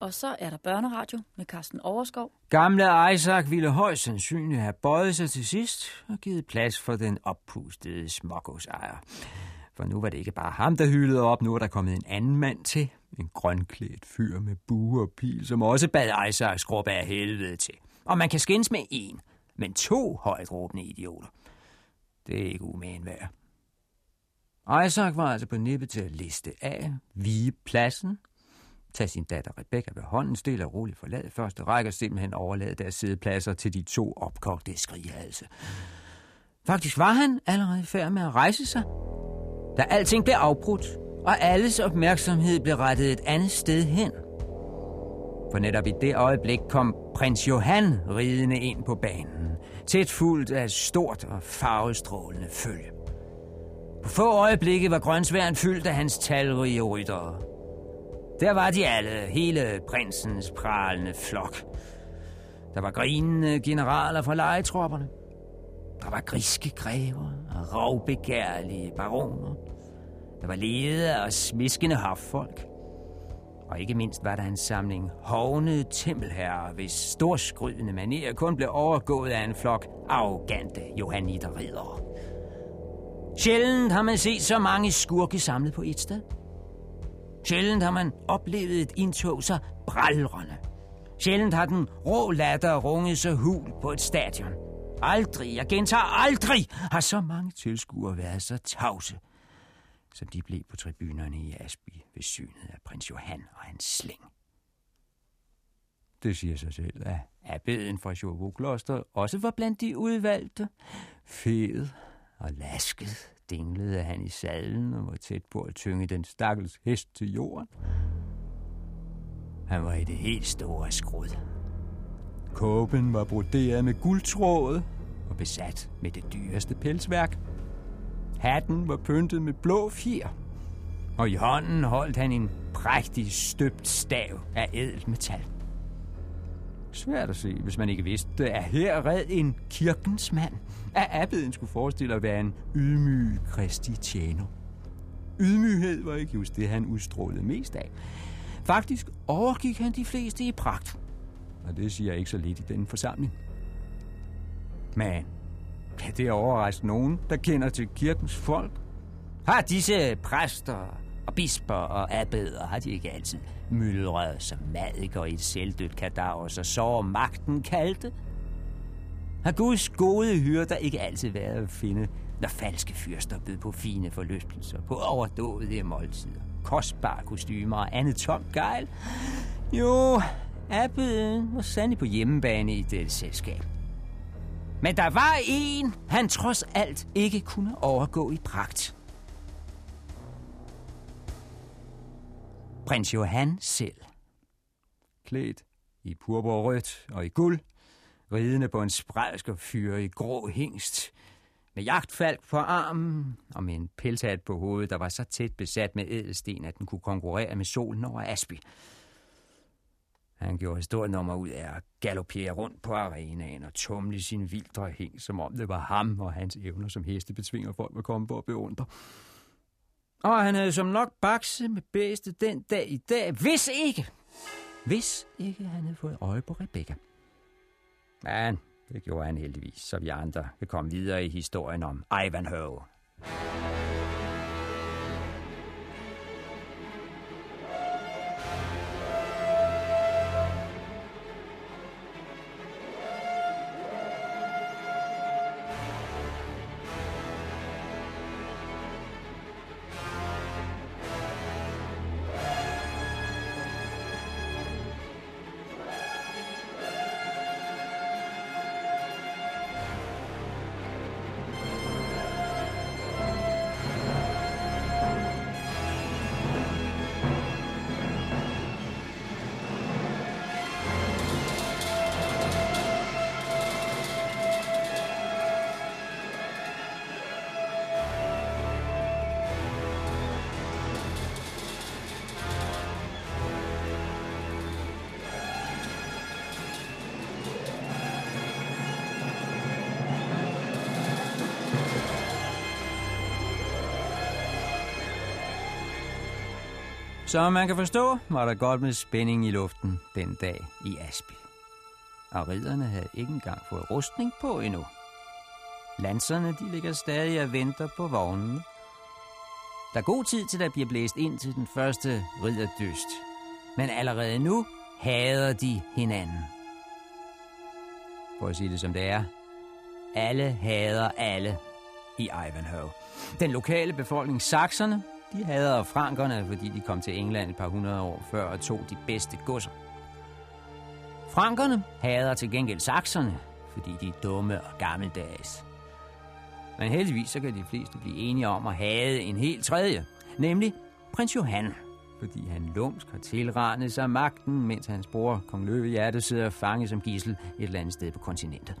Og så er der børneradio med Carsten Overskov. Gamle Isaac ville højst sandsynligt have bøjet sig til sidst og givet plads for den oppustede smågårdsejer. For nu var det ikke bare ham, der hyldede op, nu er der kommet en anden mand til. En grønklædt fyr med bue og pil, som også bad Isaac skrubbe af helvede til. Og man kan skændes med en, men to højt råbende idioter. Det er ikke umagen værd. Isaac var altså på nippet til at liste af, vige pladsen, tage sin datter Rebecca ved hånden, stille og roligt forlade første række og simpelthen overlade deres sædepladser til de to opkogte skrigehalse. Faktisk var han allerede færdig med at rejse sig, da alting blev afbrudt, og alles opmærksomhed blev rettet et andet sted hen. For netop i det øjeblik kom prins Johan ridende ind på banen, tæt fuldt af stort og farvestrålende følge. På få øjeblikke var grønsværen fyldt af hans talrige ryttere. Der var de alle, hele prinsens pralende flok. Der var grinende generaler fra legetropperne. Der var griske grever og rovbegærlige baroner. Der var ledere og smiskende hoffolk. Og ikke mindst var der en samling hovne tempelherrer, hvis storskrydende manier kun blev overgået af en flok arrogante johanniterridere. Sjældent har man set så mange skurke samlet på et sted. Sjældent har man oplevet et indtog så brallrende. Sjældent har den rå latter runget så hul på et stadion. Aldrig, jeg gentager aldrig, har så mange tilskuere været så tavse, som de blev på tribunerne i Asby ved synet af prins Johan og hans sling. Det siger sig selv, at abbeden fra Sjovbo Kloster også var blandt de udvalgte. Fed og lasket dinglede han i sadlen og var tæt på at tynge den stakkels hest til jorden. Han var i det helt store skrud. Kåben var broderet med guldtråd og besat med det dyreste pelsværk. Hatten var pyntet med blå fjer, og i hånden holdt han en prægtig støbt stav af ædelt metal. Svært at se, hvis man ikke vidste, at her red en kirkens mand, at abbeden skulle forestille at være en ydmyg kristi tjener. Ydmyghed var ikke just det, han udstrålede mest af. Faktisk overgik han de fleste i pragt. Og det siger jeg ikke så lidt i den forsamling. Men kan det overraske nogen, der kender til kirkens folk? Har disse præster og bisper og abbeder, har de ikke altid myldrede som madikker i et selvdødt kadaver, så så magten kaldte? Har Guds gode hyrder ikke altid været at finde, når falske fyrster bød på fine forlystelser, på overdådige måltider, kostbare kostymer og andet tomt gejl? Jo, abbeden var sandelig på hjemmebane i dette selskab. Men der var en, han trods alt ikke kunne overgå i pragt. Prins Johan selv. Klædt i purpurrødt og i guld, ridende på en sprælsk og fyrig grå hængst, med jagtfalk på armen og med en pelshat på hovedet, der var så tæt besat med ædelsten, at den kunne konkurrere med solen over Asby. Han gjorde et stort nummer ud af at galopere rundt på arenaen og tumle sin vildre hæng, som om det var ham og hans evner som heste betvinger folk at komme på at beundre. Og han havde som nok bakse med bedste den dag i dag, hvis ikke, hvis ikke han havde fået øje på Rebecca. Men det gjorde han heldigvis, så vi andre kan komme videre i historien om Ivanhoe. Som man kan forstå, var der godt med spænding i luften den dag i Asby. Og ridderne havde ikke engang fået rustning på endnu. Lanserne de ligger stadig og venter på vognen. Der er god tid til, der bliver blæst ind til den første ridderdyst. Men allerede nu hader de hinanden. For at sige det som det er. Alle hader alle i Ivanhoe. Den lokale befolkning, sakserne, de hader frankerne, fordi de kom til England et par hundrede år før og tog de bedste godser. Frankerne hader til gengæld sakserne, fordi de er dumme og gammeldags. Men heldigvis så kan de fleste blive enige om at have en helt tredje, nemlig prins Johan, fordi han lumsk har tilrendet sig magten, mens hans bror, kong Løvehjerte, sidder fanget som gissel et eller andet sted på kontinentet.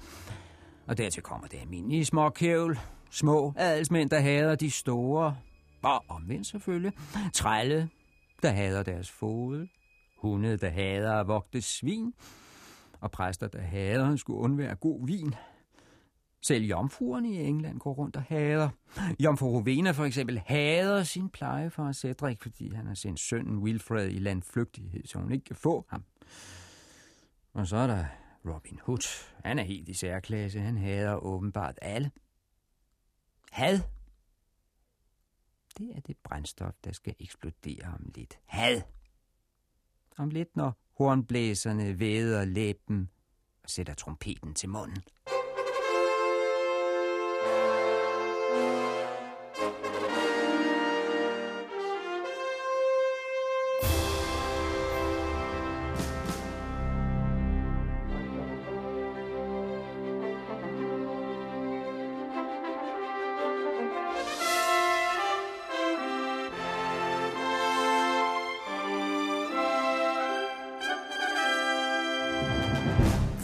Og dertil kommer det almindelige småkævl, små adelsmænd, der hader de store, og omvendt selvfølgelig, trælle, der hader deres fod, hunde, der hader at vogte svin, og præster, der hader at skulle undvære god vin. Selv jomfruerne i England går rundt og hader. Jomfru Rowena for eksempel hader sin plejefar Cedric, fordi han har sendt sønnen Wilfred i landflygtighed, så hun ikke kan få ham. Og så er der Robin Hood. Han er helt i særklasse. Han hader åbenbart alle. Had. Det er det brændstof, der skal eksplodere om lidt. Had. Om lidt, når hornblæserne væder læben og sætter trompeten til munden.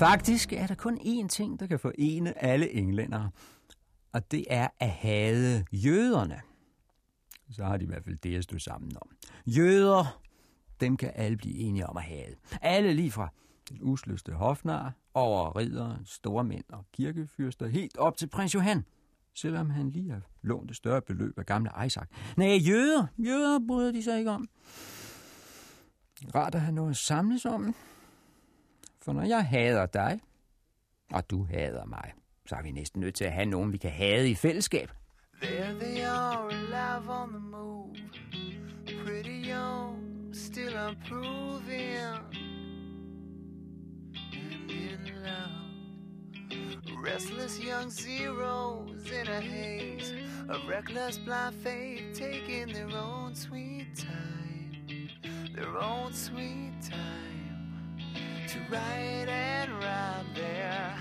Faktisk er der kun én ting, der kan forene alle englændere, og det er at hade jøderne. Så har de i hvert fald det at stå sammen om. Jøder, dem kan alle blive enige om at hade. Alle lige fra den usløste hofnar, over ridder, store mænd og kirkefyrster, helt op til prins Johan, selvom han lige har lånt et større beløb af gamle Isaac. Nej, jøder, jøder bryder de sig ikke om. Rart at have noget at samles om. For når jeg hader dig, og du hader mig, så er vi næsten nødt til at have nogen, vi kan hade i fællesskab. There they are, alive on the move. Pretty young, still improving. And in love. Restless young zeros in a haze. A reckless blind faith taking their own sweet time. Their own sweet time. To right and rhyme there.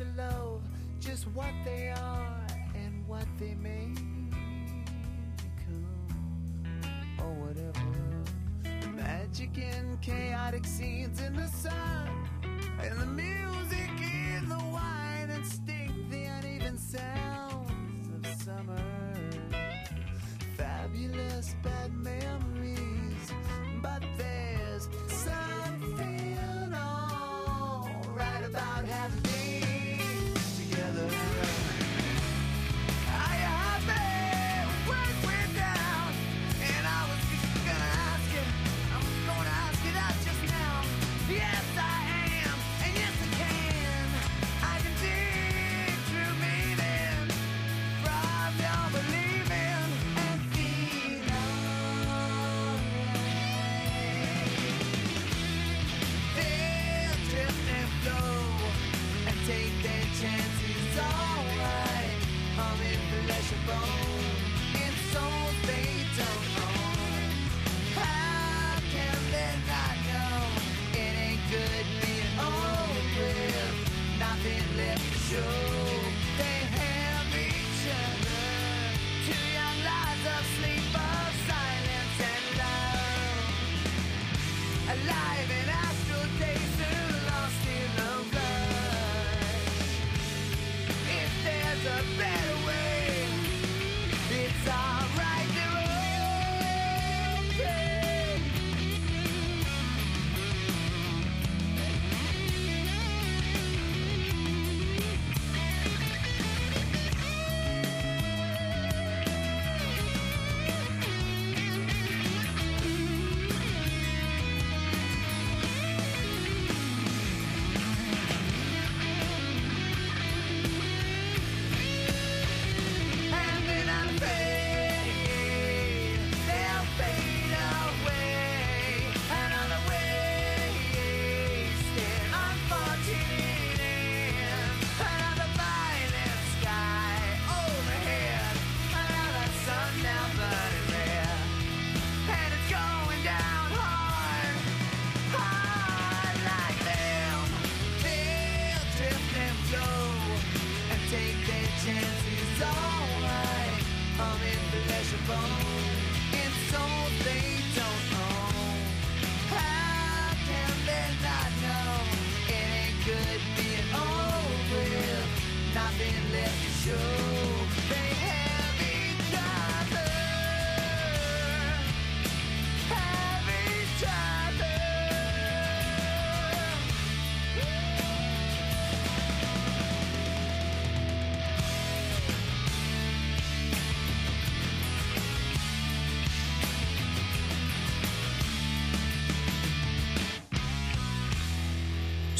To love just what they are and what they may become or whatever. The magic and chaotic scenes in the sun and the mirror.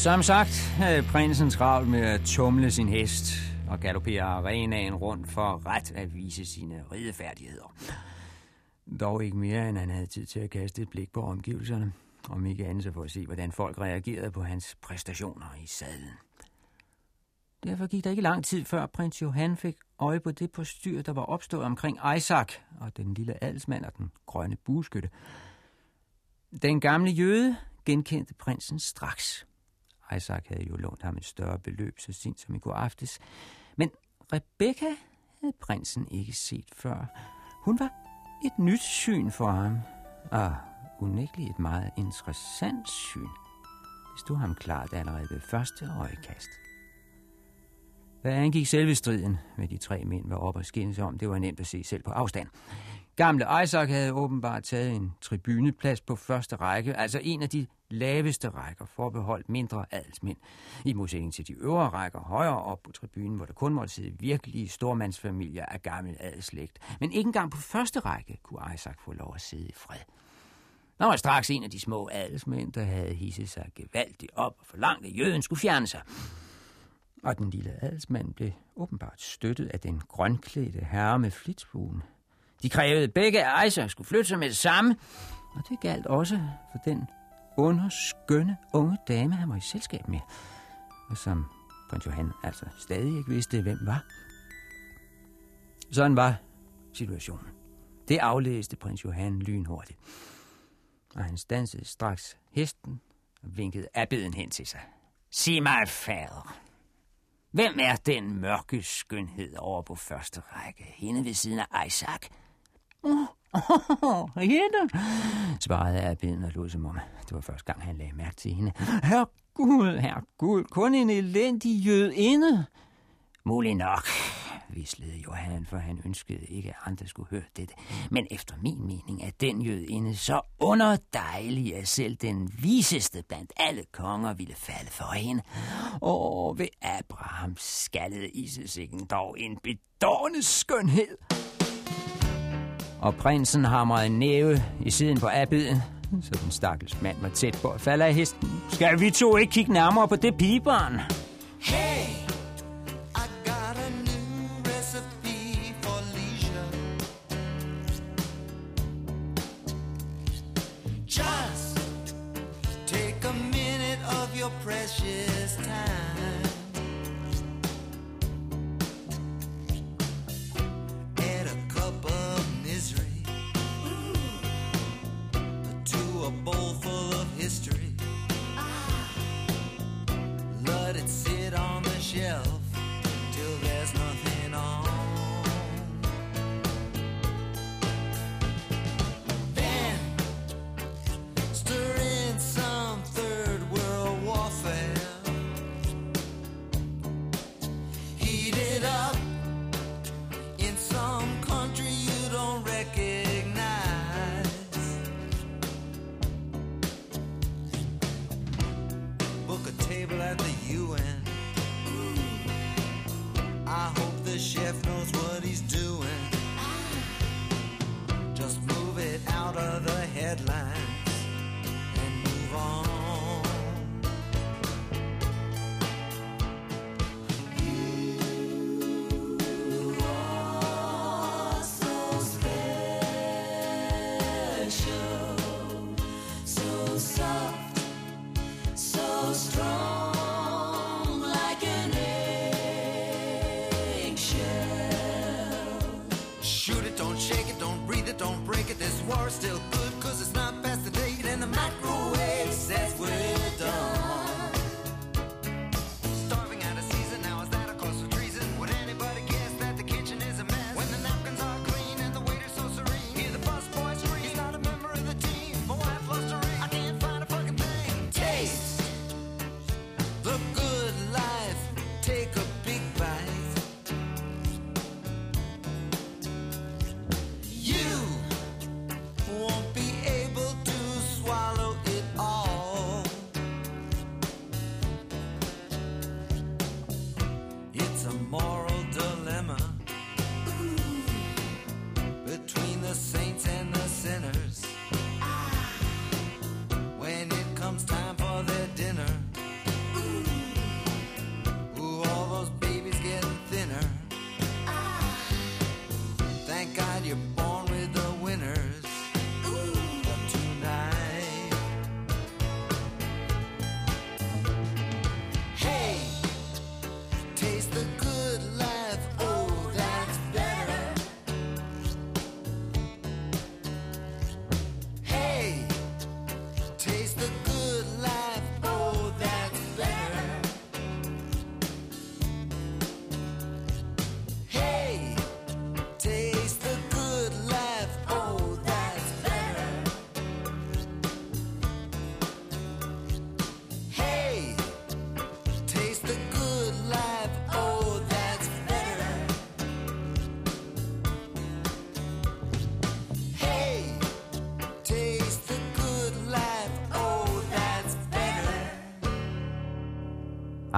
Som sagt havde prinsen travlt med at tumle sin hest og galoppere arenaen rundt for ret at vise sine ridefærdigheder. Dog ikke mere, end han havde tid til at kaste et blik på omgivelserne, om ikke andet så for at se, hvordan folk reagerede på hans præstationer i sadlen. Derfor gik der ikke lang tid før prins Johan fik øje på det postyr, der var opstået omkring Isaac og den lille adelsmand og den grønne bueskytte. Den gamle jøde genkendte prinsen straks. Isaac havde jo lånt ham et større beløb så sent som i går aftes. Men Rebecca havde prinsen ikke set før. Hun var et nyt syn for ham, og unægteligt et meget interessant syn. Det stod ham klart allerede ved første øjekast. Hvad angik selve striden med de tre mænd var op og skændes om, det var nemt at se selv på afstand. Gamle Isaac havde åbenbart taget en tribuneplads på første række, altså en af de laveste rækker forbeholdt mindre adelsmænd, i modsætning til de øvre rækker højere op på tribunen, hvor der kun måtte sidde virkelige stormandsfamilier af gammel adelslægt. Men ikke engang på første række kunne Isaac få lov at sidde i fred. Der var straks en af de små adelsmænd, der havde hisset sig gevaldigt op og forlangt, at jøden skulle fjerne sig. Og den lille adelsmand blev åbenbart støttet af den grønklædte herre med flitsbuen. De krævede begge, at Isaac skulle flytte sig med det samme, og det galt også for den underskønne unge dame, han var i selskab med, og som prins Johan altså stadig ikke vidste, hvem var. Sådan var situationen. Det aflæste prins Johan lynhurtigt, og han stansede straks hesten og vinkede abbeden hen til sig. Sig mig, fader, hvem er den mørke skønhed over på første række, hende ved siden af Isaac? Åh, oh, hende, svarede abbeden og lod som om. Det var første gang, han lagde mærke til hende. Herregud, herregud, kun en elendig jødinde. Mulig nok, vislede Johan, for han ønskede ikke, at andre skulle høre dette. Men efter min mening er den jødinde så underdejlig, at selv den viseste blandt alle konger ville falde for hende. Og ved Abraham skaldede Isesikken dog en bedårende skønhed. Og prinsen hamrede en næve i siden på abbeden, så den stakkels mand var tæt på at falde af hesten. Skal vi to ikke kigge nærmere på det pigebarn? Hey,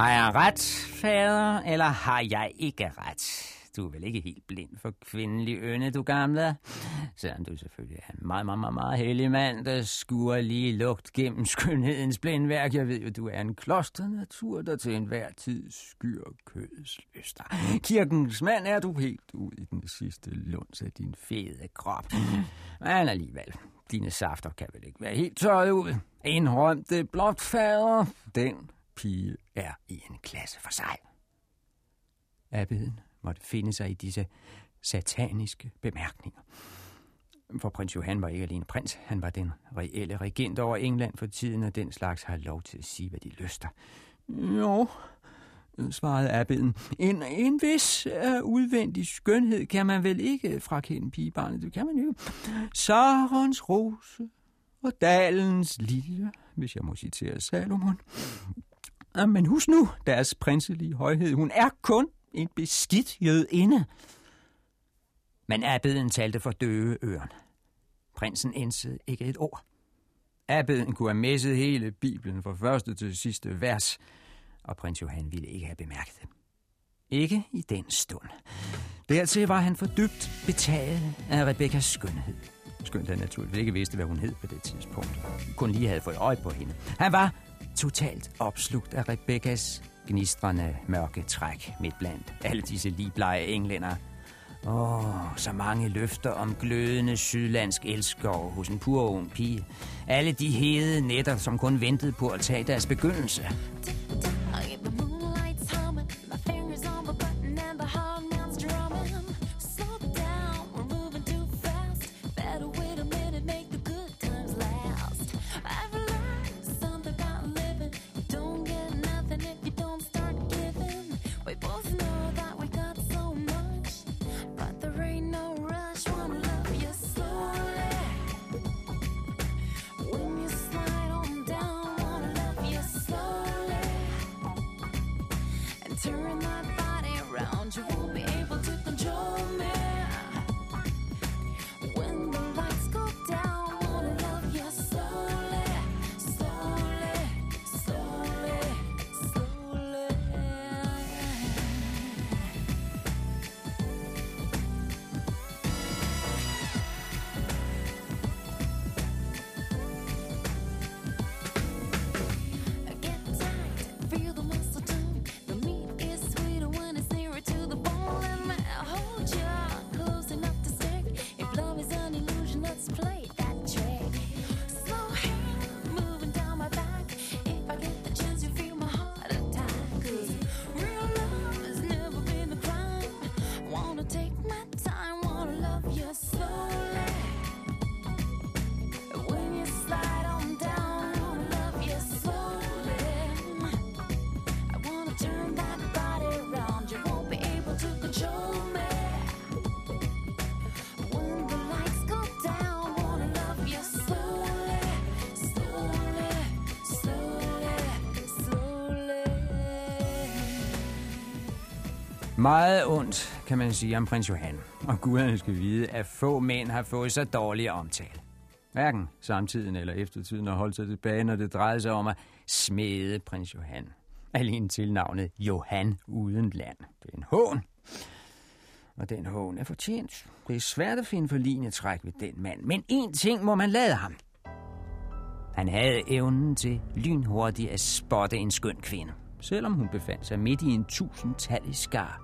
Har jeg ret, fader, eller har jeg ikke ret? Du er vel ikke helt blind for kvindelig ønde, du gamle? Selvom du selvfølgelig er en meget, meget, meget, meget heldig mand, der skuer lige lugt gennem skønhedens blindværk. Jeg ved jo, du er en klosternatur, der til enhver tid skyr kødets lyster. Kirkens mand er du helt ud i den sidste lunds af din fede krop. Men alligevel, dine safter kan vel ikke være helt tørret ud. Indrøm det blot, fader. Den pige er i en klasse for sig. Abbeden måtte finde sig i disse sataniske bemærkninger. For prins Johan var ikke alene prins, han var den reelle regent over England for tiden, og den slags har lov til at sige, hvad de lyster. Jo, svarede abbeden. En, en vis uh, udvendig skønhed kan man vel ikke frakende pigebarnet, det kan man jo. Sarons rose og dalens lille, hvis jeg må citere Salomon. Ah, men husk nu, deres prinselige højhed, hun er kun en beskidt jødinde. Men abbeden talte for døve øren. Prinsen indsede ikke et ord. Abbeden kunne have messet hele Bibelen fra første til sidste vers, og prins Johan ville ikke have bemærket det. Ikke i den stund. Dertil var han for dybt betaget af Rebekkas skønhed. Skønt han naturligvis ikke vidste, hvad hun hed på det tidspunkt. Kun lige havde fået øje på hende. Han var totalt opslugt af Rebekkas gnistrende mørke træk midt blandt alle disse libleje englænder. Åh, oh, så mange løfter om glødende sydlandsk elskov hos en pur ung pige. Alle de hede nætter, som kun ventede på at tage deres begyndelse. Meget ondt, kan man sige om prins Johan. Og guderne skal vide, at få mænd har fået så dårlig omtale. Hverken samtiden eller eftertiden har holdt sig tilbage, når det drejede sig om at smede prins Johan. Alene til navnet Johan uden land. Det er en hån. Og den hån er fortjent. Det er svært at finde forligende træk ved den mand. Men én ting må man lade ham. Han havde evnen til lynhurtigt at spotte en skøn kvinde, selvom hun befandt sig midt i en tusindtallig skar.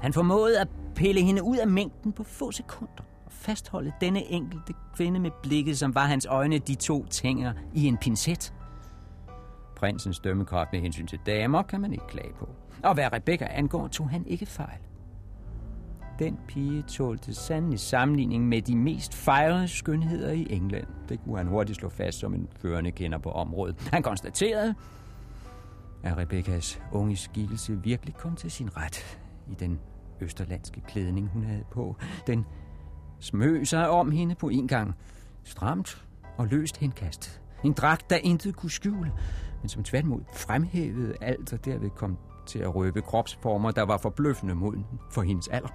Han formåede at pille hende ud af mængden på få sekunder og fastholde denne enkelte kvinde med blikket, som var hans øjne de to tænger i en pincet. Prinsens dømmekraft med hensyn til damer kan man ikke klage på. Og hvad Rebecca angår, tog han ikke fejl. Den pige tålte sandelig sammenligning med de mest fejrede skønheder i England. Det kunne han hurtigt slå fast som en førende kender på området. Han konstaterede, at Rebekkas unge skikkelse virkelig kom til sin ret i den østerlandske klædning, hun havde på. Den smøg sig om hende på en gang. Stramt og løst henkast. En dragt, der intet kunne skjule, men som tværtimod fremhævede alt og derved kom til at røbe kropsformer, der var forbløffende moden for hendes alder.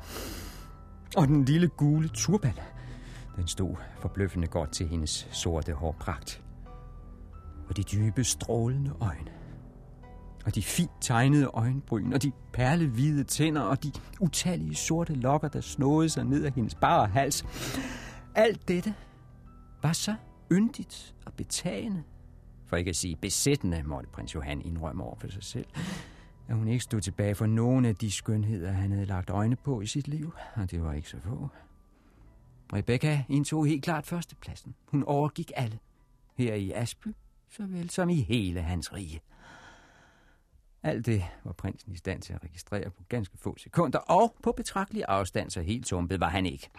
Og den lille gule turban, den stod forbløffende godt til hendes sorte hårpragt. Og de dybe, strålende øjne. Og de fint tegnede øjenbryn, og de perlehvide tænder, og de utallige sorte lokker, der snåede sig ned ad hendes bare hals. Alt dette var så yndigt og betagende, for ikke at sige besættende, måtte prins Johan indrømme over for sig selv, at hun ikke stod tilbage for nogen af de skønheder, han havde lagt øjne på i sit liv, og det var ikke så få. Rebecca indtog helt klart førstepladsen. Hun overgik alle, her i Asby, såvel som i hele hans rige. Alt det var prinsen i stand til at registrere på ganske få sekunder, og på betragtelig afstand, så helt tumpet var han ikke.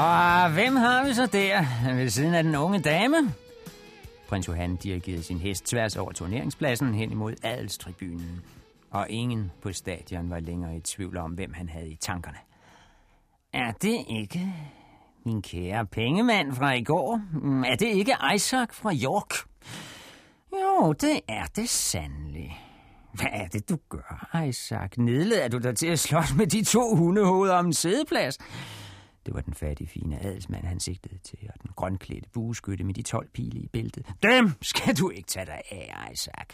Og hvem har vi så der ved siden af den unge dame? Prins Johan dirigerede sin hest tværs over turneringspladsen hen imod adelstribunen. Og ingen på stadion var længere i tvivl om, hvem han havde i tankerne. Er det ikke min kære pengemand fra i går? Mm, er det ikke Isaac fra York? Jo, det er det sandelig. Hvad er det, du gør, Isaac? Nedlader du dig til at slås med de to hundehoveder om en sædeplads? Det var den fattige, fine adelsmand, han sigtede til, og den grønklædte bueskytte med de 12 pile i bæltet. Dem skal du ikke tage dig af, Isaac.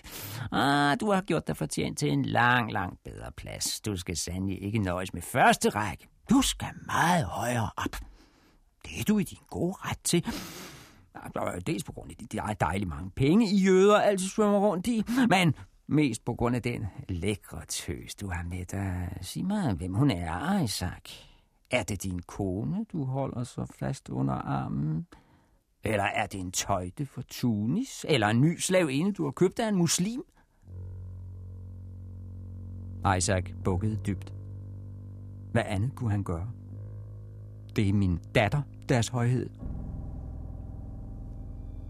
Ah, du har gjort dig fortjent til en lang, lang bedre plads. Du skal sandelig ikke nøjes med første række. Du skal meget højere op. Det er du i din gode ret til. Dels på grund af de dejlige mange penge, I jøder altid svømmer rundt i, men mest på grund af den lækre tøs, du har med dig. Sig mig, hvem hun er, Isaac. Er det din kone, du holder så fast under armen? Eller er det en tøjte for Tunis? Eller en ny slavinde, du har købt af en muslim? Isaac bukkede dybt. Hvad andet kunne han gøre? Det er min datter, deres højhed.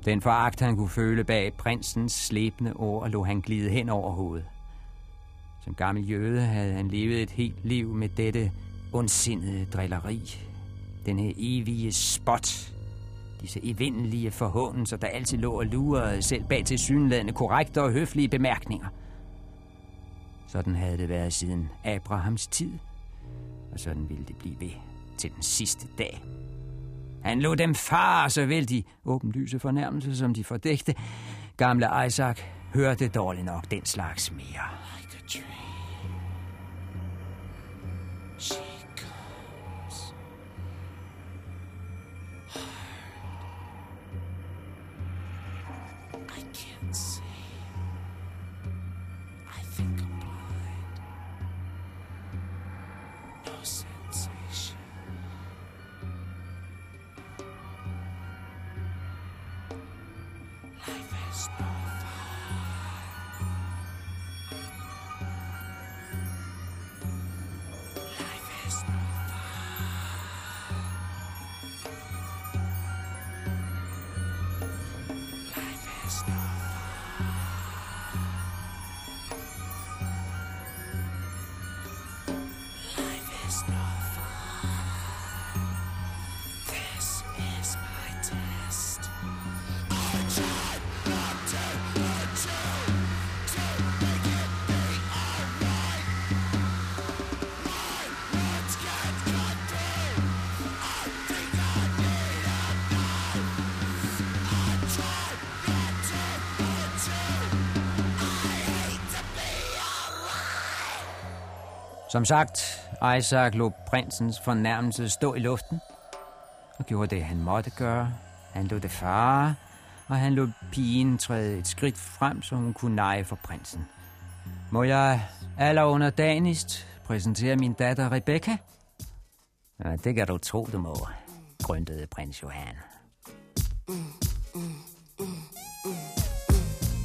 Den foragt, han kunne føle bag prinsens slæbende ord, lå han glide hen over hovedet. Som gammel jøde havde han levet et helt liv med dette ondsindede drilleri. Denne evige spot. Disse evindelige forhåndelser, der altid lå og lurede selv bag til synlædende korrekte og høflige bemærkninger. Sådan havde det været siden Abrahams tid, og sådan ville det blive ved til den sidste dag. Han lå dem far, såvel de åbenlyse fornærmelser, som de fordægte. Gamle Isaac hørte dårligt nok den slags mere. Like a dream. Som sagt, Isaac lå prinsens fornærmelse stå i luften, og gjorde det, han måtte gøre. Han lod det fare, og han lod pigen træde et skridt frem, så hun kunne neje for prinsen. Må jeg aller underdanigst præsentere min datter Rebecca? Ja, det kan du tro, du må, grøntede prins Johan.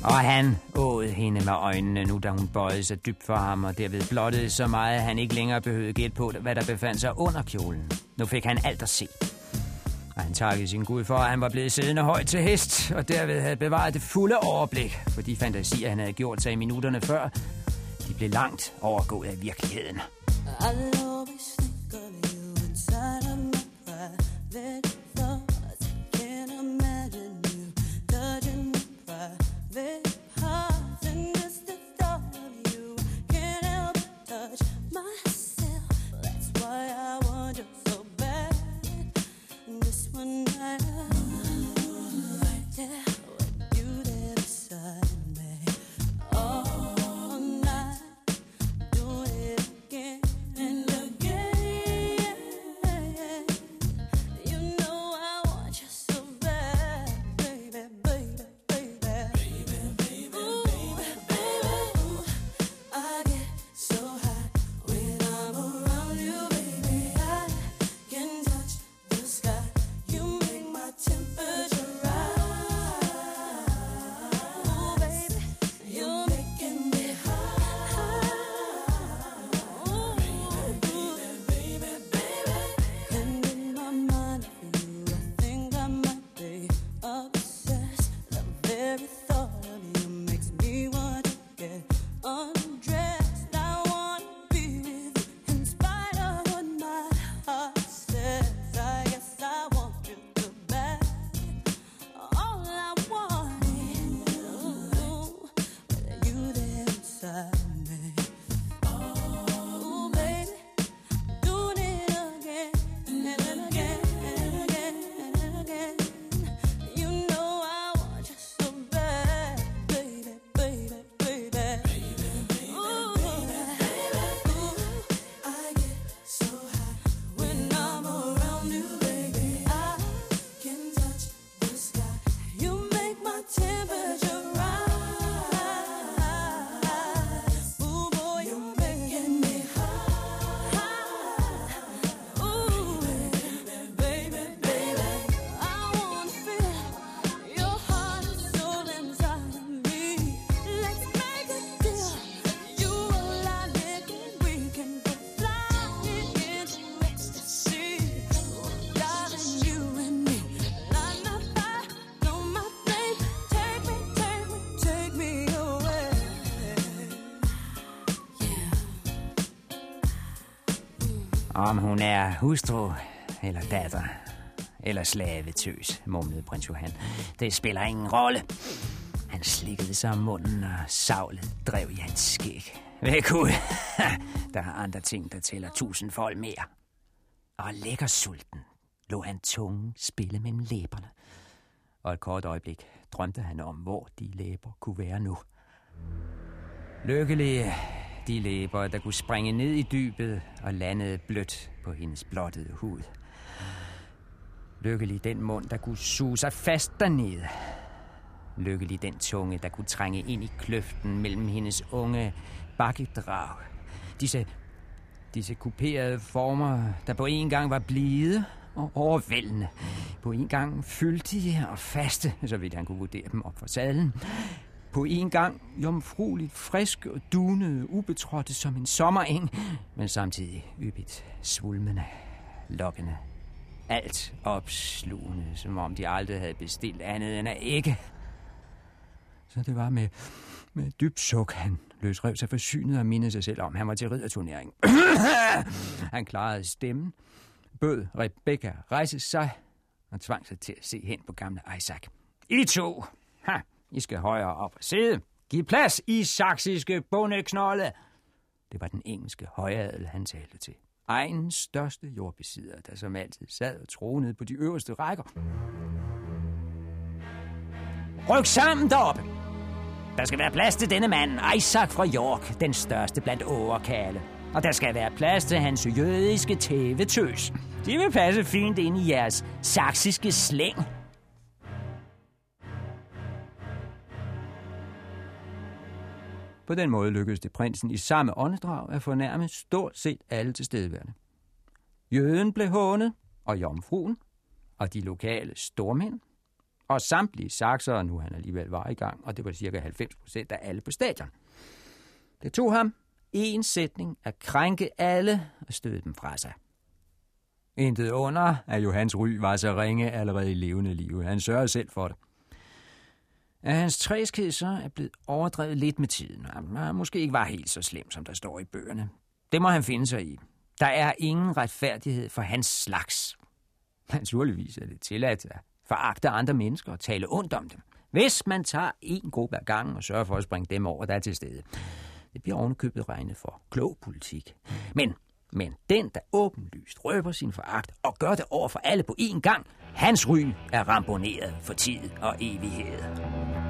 Og han åd hende med øjnene nu, da hun bøjede sig dybt for ham, og derved blottede så meget, at han ikke længere behøvede gætte på, hvad der befandt sig under kjolen. Nu fik han alt at se. Og han takkede sin Gud for, at han var blevet siddende højt til hest, og derved havde bevaret det fulde overblik, for de fantasier, han havde gjort sig i minutterne før, de blev langt overgået af virkeligheden. I'll always think of you inside of my private Om hun er hustru eller datter eller slavetøs, mumlede prins Johan. Det spiller ingen rolle. Han slikkede sig om munden, og savlet drev i hans skæg. Væk ud. Der er andre ting, der tæller tusindfold mere. Og lækker sulten lå han tungen spille mellem læberne. Og et kort øjeblik drømte han om, hvor de læber kunne være nu. Lykkelige de læber, der kunne springe ned i dybet og landede blødt på hendes blottede hud. Lykkelig den mund, der kunne suge sig fast dernede. Lykkelig den tunge, der kunne trænge ind i kløften mellem hendes unge bakkedrag. Disse, disse kuperede former, der på en gang var blide og overvældende, På en gang fyldige og faste, så vidt han kunne vurdere dem op for sadlen. På en gang jomfrueligt frisk og dunede, ubetrådte som en sommereng, men samtidig yppigt, svulmende, lokkende. Alt opslugende, som om de aldrig havde bestilt andet end at ikke. Så det var med, med dybt suk, han løsrev sig forsynet og mindede sig selv om, han var til ridderturnering. han klarede stemmen, bød Rebecca rejse sig og tvang sig til at se hen på gamle Isaac. I to! Ha! I skal højere op og sidde. Giv plads, I saksiske bondeknolde! Det var den engelske højadel, han talte til. Egens største jordbesidder, der som altid sad og tronede på de øverste rækker. Ryk sammen deroppe! Der skal være plads til denne mand, Isaac fra York, den største blandt overkale. Og der skal være plads til hans jødiske tævetøs. De vil passe fint ind i jeres saksiske slæng. På den måde lykkedes det prinsen i samme åndedrag at fornærme stort set alle tilstedeværende. Jøden blev hånet, og jomfruen, og de lokale stormænd, og samtlige sakser, nu han alligevel var i gang, og det var cirka 90 procent af alle på stadion. Det tog ham en sætning at krænke alle og støde dem fra sig. Intet under, at Johans ry var så ringe allerede i levende liv. Han sørgede selv for det. At hans træskhed så er blevet overdrevet lidt med tiden, og måske ikke var helt så slem, som der står i bøgerne. Det må han finde sig i. Der er ingen retfærdighed for hans slags. Naturligvis er det tilladt at foragte andre mennesker og tale ondt om dem. Hvis man tager en gruppe ad gangen og sørger for at springe dem over, der er til stede. Det bliver ovenikøbet regnet for klog politik. Men, men den, der åbenlyst røber sin foragt og gør det over for alle på én gang, hans ry er ramponeret for tid og evighed.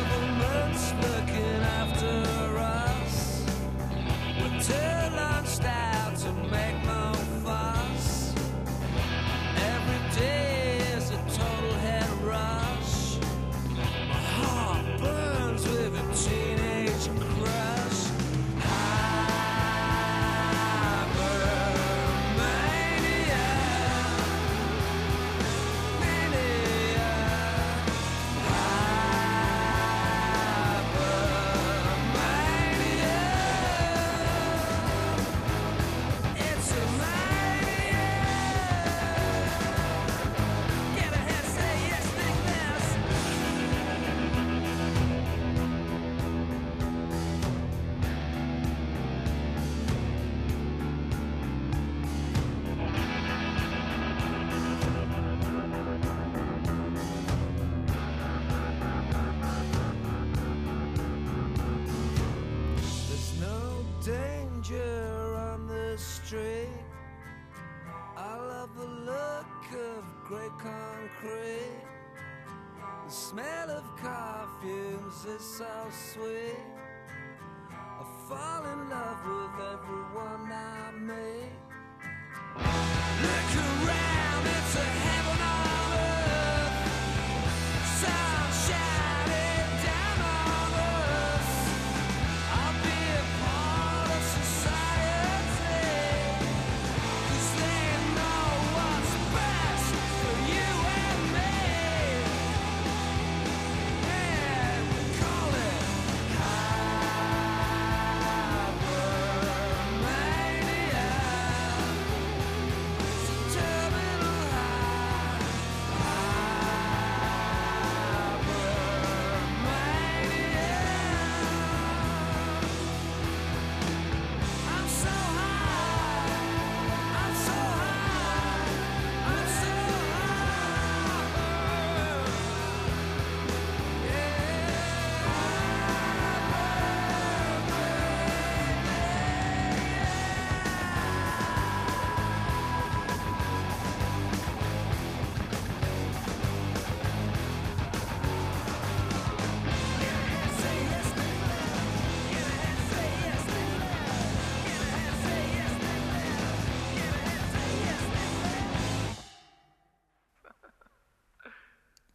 Government's looking after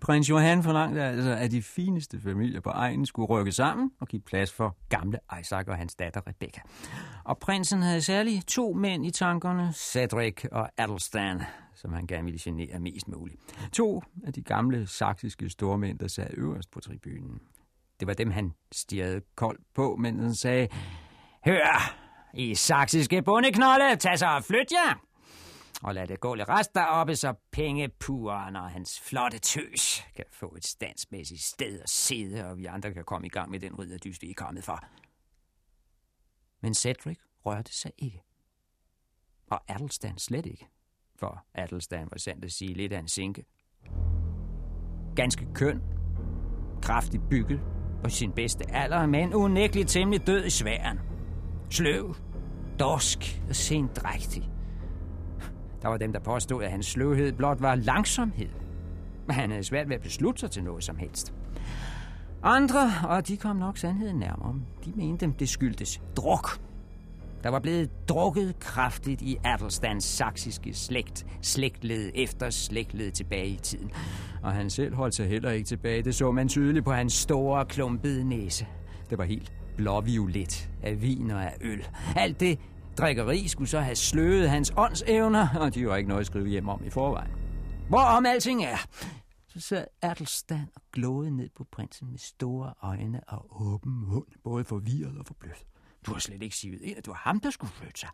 Prins Johan forlangte altså, at de fineste familier på egnen skulle rykke sammen og give plads for gamle Isaac og hans datter Rebecca. Og prinsen havde særligt to mænd i tankerne, Cedric og Adelstan, som han gerne ville genere mest muligt. To af de gamle saksiske stormænd, der sad øverst på tribunen. Det var dem, han stirrede koldt på, mens han sagde, Hør, I saksiske bondeknolde, tag så og flyt jer! Og lad det gå lidt rest deroppe, så pengepuren og hans flotte tøs kan få et standsmæssigt sted at sidde, og vi andre kan komme i gang med den ridderdyst, vi er kommet for. Men Cedric rørte sig ikke. Og Adelstan slet ikke. For Adelstan var sandt at sige lidt af en sinke. Ganske køn, kraftigt bygget på sin bedste alder, men unægteligt temmelig død i sværen. Sløv, dorsk og sindrægtig. Der var dem, der påstod, at hans sløvhed blot var langsomhed. Men han havde svært ved at beslutte sig til noget som helst. Andre, og de kom nok sandheden nærmere, de mente, det skyldtes druk. Der var blevet drukket kraftigt i Adelstans saksiske slægt, slægtled efter slægtled tilbage i tiden. Og han selv holdt sig heller ikke tilbage. Det så man tydeligt på hans store, klumpede næse. Det var helt blåviolet af vin og af øl. Alt det drikkeri skulle så have sløvet hans åndsevner, og de var ikke noget at skrive hjem om i forvejen. Hvorom alting er, så sad Adelstan og glåede ned på prinsen med store øjne og åben mund, både forvirret og forbløffet. Du har slet ikke sivet ind, at det var ham, der skulle flytte sig.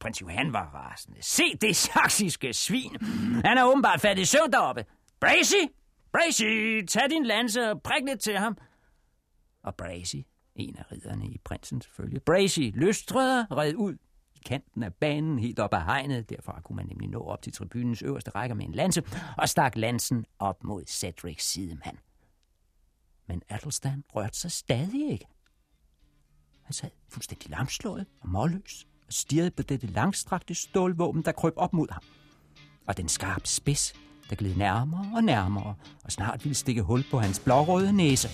Prins Johan var rasende. Se det saksiske svin. Han er åbenbart fat i søvn deroppe. Bracy! Bracy! Tag din lanse og prik lidt til ham. Og Bracy, en af ridderne i prinsens følge, Bracy lystrede red ud i kanten af banen, helt op ad hegnet. Derfra kunne man nemlig nå op til tribunens øverste række med en lanse, og stak lansen op mod Cedrics sidemand. Men Adelstan rørte sig stadig ikke. Han sad fuldstændig lamslået og målløs og stirrede på dette langstrakte stålvåben, der krøb op mod ham. Og den skarpe spids, der gled nærmere og nærmere, og snart ville stikke hul på hans blårøde næse.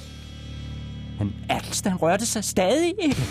Men Adelstan rørte sig stadig ikke.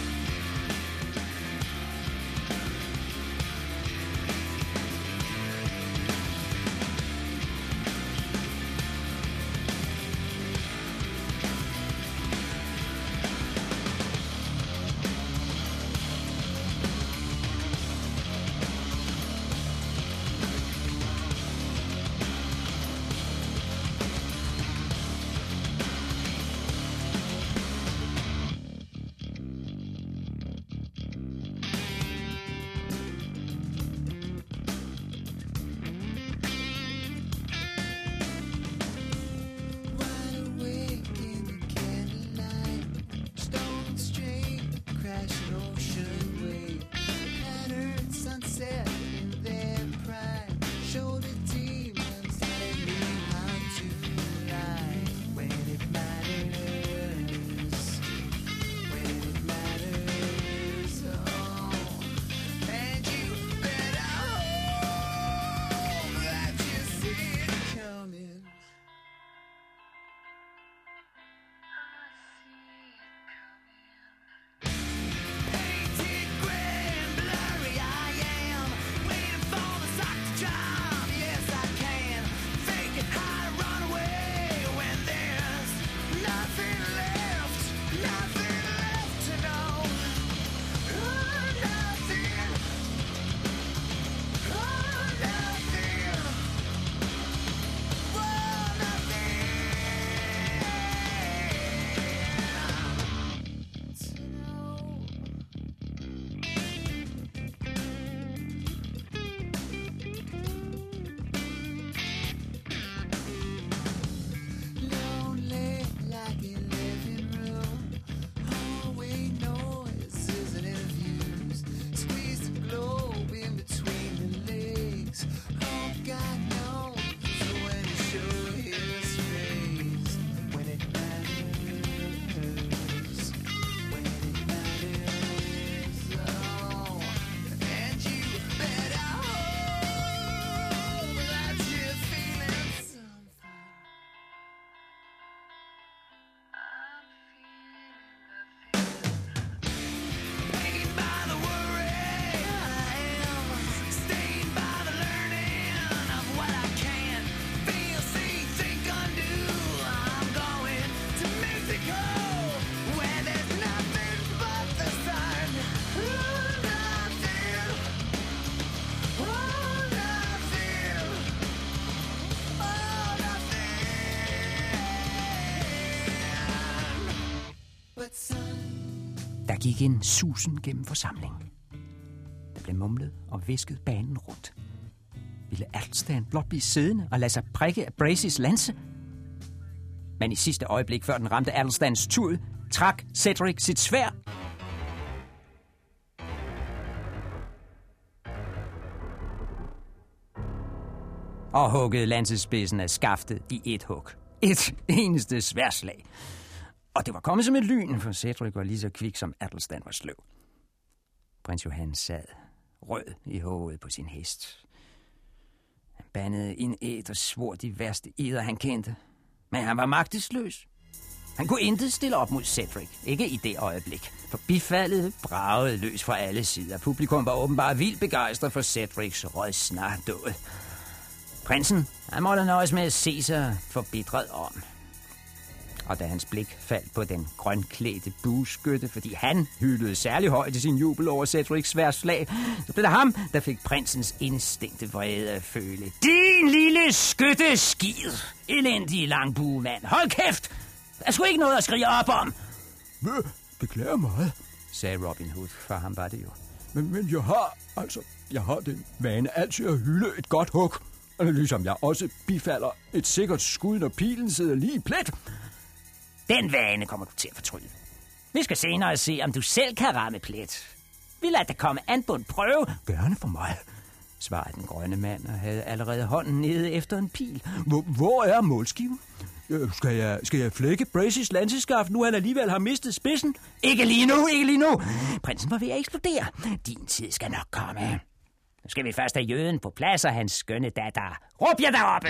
Gik en susen gennem forsamlingen. Der blev mumlet og visket banen rundt. Ville Erlstein blot blive siddende og lade sig prikke af Bracys lanse? Men i sidste øjeblik, før den ramte Alstans tud, trak Cedric sit svær og huggede lansespidsen af skaftet i et hug. Et eneste sværslag. Og det var kommet som et lyn, for Cedric var lige så kvik, som Adelstan var sløv. Prins Johan sad rød i hovedet på sin hest. Han bandede ind æd og svor de værste eder, han kendte. Men han var magtesløs. Han kunne intet stille op mod Cedric, ikke i det øjeblik. For bifaldet bragede løs fra alle sider. Publikum var åbenbart vildt begejstret for Cedrics rødsnardåd. Prinsen, han måtte nøjes med at se sig forbitret om. Og da hans blik faldt på den grønklædte bueskytte, fordi han hyldede særlig højt i sin jubel over Cedrics svært slag, så blev det ham, der fik prinsens instinkte vrede at føle. Din lille skytte skid, elendige langbuemand. Hold kæft! Der er sgu ikke noget at skrige op om. Beklager meget. sagde Robin Hood, for ham var det jo. Men, men jeg har, altså, jeg har den vane altid at hylde et godt hug. Ligesom jeg også bifalder et sikkert skud, når pilen sidder lige i plet. Den vane kommer du til at fortryde. Vi skal senere se, om du selv kan ramme plet. Vi lader dig komme an på en prøve, Gerne for mig. svarede den grønne mand og havde allerede hånden nede efter en pil. Hvor, hvor er målskiven? Øh, skal, jeg, skal jeg flække Bracys lanseskaft, nu han alligevel har mistet spidsen? Ikke lige nu, ikke lige nu. Prinsen var ved at eksplodere. Din tid skal nok komme. Nu skal vi først have jøden på plads og hans skønne datter. Råb jer deroppe!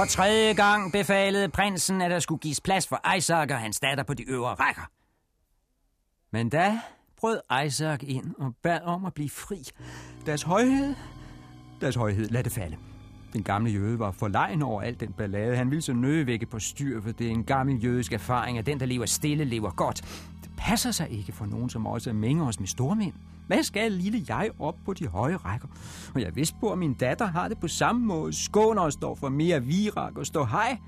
For tredje gang befalede prinsen, at der skulle gives plads for Isaac og hans datter på de øvre rækker. Men da brød Isaac ind og bad om at blive fri. Deres højhed, deres højhed, lad det falde. Den gamle jøde var forlegen over al den ballade. Han ville så nødvække på styr, for det er en gammel jødisk erfaring, at den, der lever stille, lever godt. Passer sig ikke for nogen, som også mænger os med stormænd. Hvad skal lille jeg op på de høje rækker? Og jeg vidste på, at min datter har det på samme måde. Skåner og står for mere virak og står hej.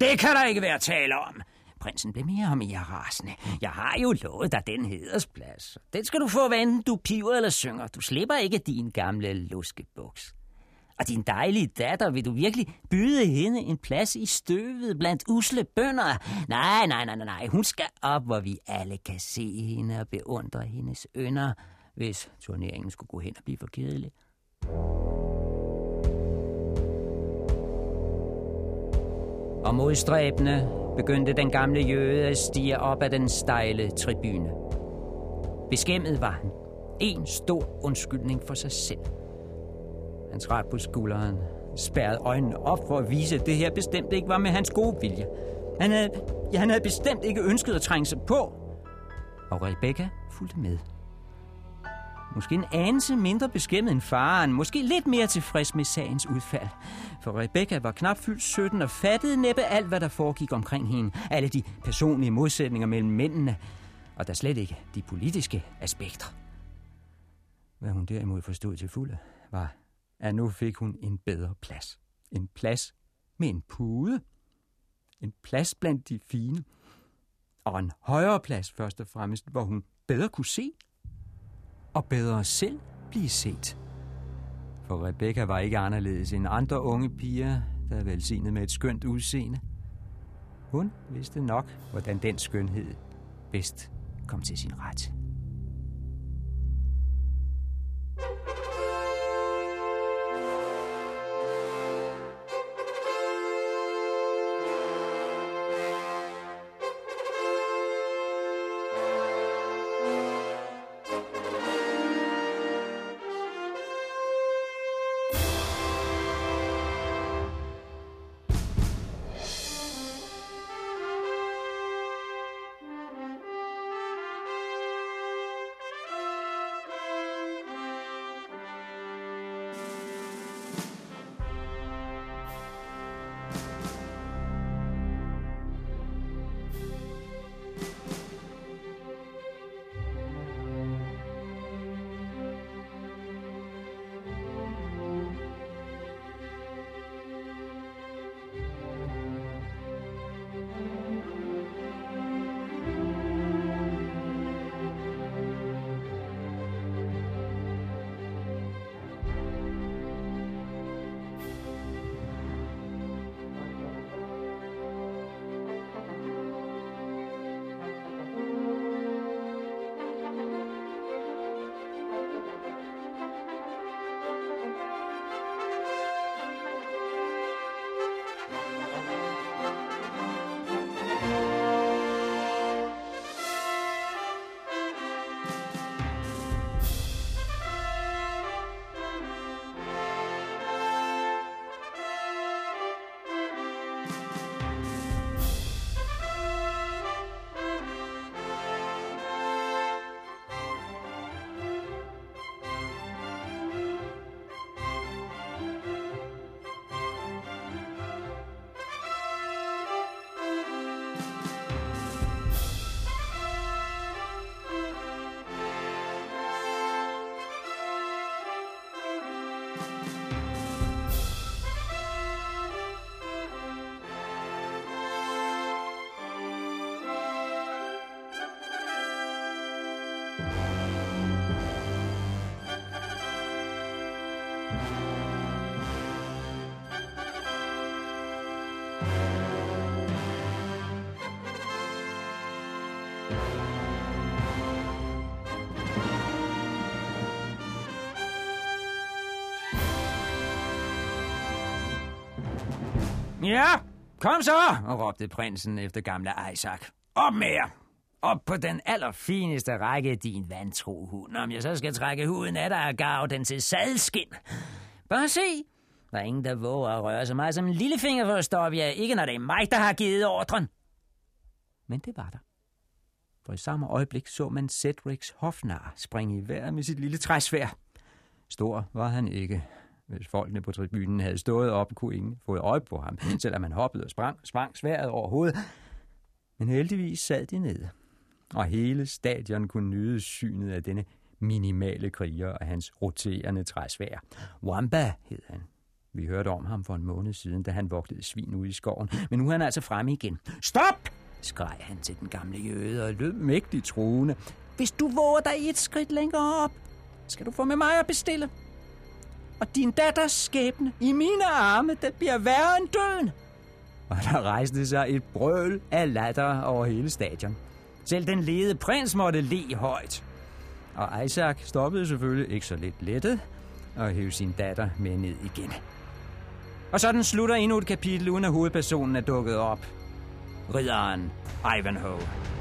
Det kan der ikke være tale om. Prinsen blev mere og mere rasende. Jeg har jo lovet dig den hedersplads. Den skal du få, hvad enten du piver eller synger. Du slipper ikke din gamle luskebuks. Og din dejlige datter, vil du virkelig byde hende en plads i støvet blandt usle bønder? Nej, nej, nej, nej, nej. Hun skal op, hvor vi alle kan se hende og beundre hendes ynder, hvis turneringen skulle gå hen og blive for kedelig. Og modstræbende begyndte den gamle jøde at stige op ad den stejle tribune. Beskæmmet var han. En stor undskyldning for sig selv. Han trak på skulderen, spærrede øjnene op for at vise, at det her bestemt ikke var med hans gode vilje. Han havde, ja, han havde bestemt ikke ønsket at trænge sig på. Og Rebecca fulgte med. Måske en anelse mindre beskæmmet end faren, måske lidt mere tilfreds med sagens udfald. For Rebecca var knap fyldt 17 og fattede næppe alt, hvad der foregik omkring hende. Alle de personlige modsætninger mellem mændene, og der slet ikke de politiske aspekter. Hvad hun derimod forstod til fulde, var, at nu fik hun en bedre plads. En plads med en pude. En plads blandt de fine. Og en højere plads først og fremmest, hvor hun bedre kunne se og bedre selv blive set. For Rebecca var ikke anderledes end andre unge piger, der er velsignet med et skønt udseende. Hun vidste nok, hvordan den skønhed bedst kom til sin ret. Ja, kom så, råbte prinsen efter gamle Isaac. Op med jer! Op på den allerfineste række, din vantro hund. Om jeg så skal trække huden af dig og garve den til sadskin. Bare se. Der er ingen, der våger at røre så meget som en lillefinger for at stoppe jer. Ikke når det er mig, der har givet ordren. Men det var der. For i samme øjeblik så man Cedrics hofnar springe i vejret med sit lille træsvær. Stor var han ikke. Hvis folkene på tribunen havde stået op, kunne ingen få øje på ham, selvom han hoppede og sprang, sprang sværet over hovedet. Men heldigvis sad de nede, og hele stadion kunne nyde synet af denne minimale kriger og hans roterende træsvær. Wamba hed han. Vi hørte om ham for en måned siden, da han vogtede svin ude i skoven, men nu er han altså fremme igen. Stop! skreg han til den gamle jøde og lød mægtigt truende. Hvis du våger dig et skridt længere op, skal du få med mig at bestille. Og din datters skæbne i mine arme, den bliver værre end døden. Og der rejste sig et brøl af latter over hele stadion. Selv den lede prins måtte le højt. Og Isaac stoppede selvfølgelig ikke så lidt lettet og hævde sin datter med ned igen. Og sådan slutter endnu et kapitel, uden at hovedpersonen er dukket op. Ridderen Ivanhoe.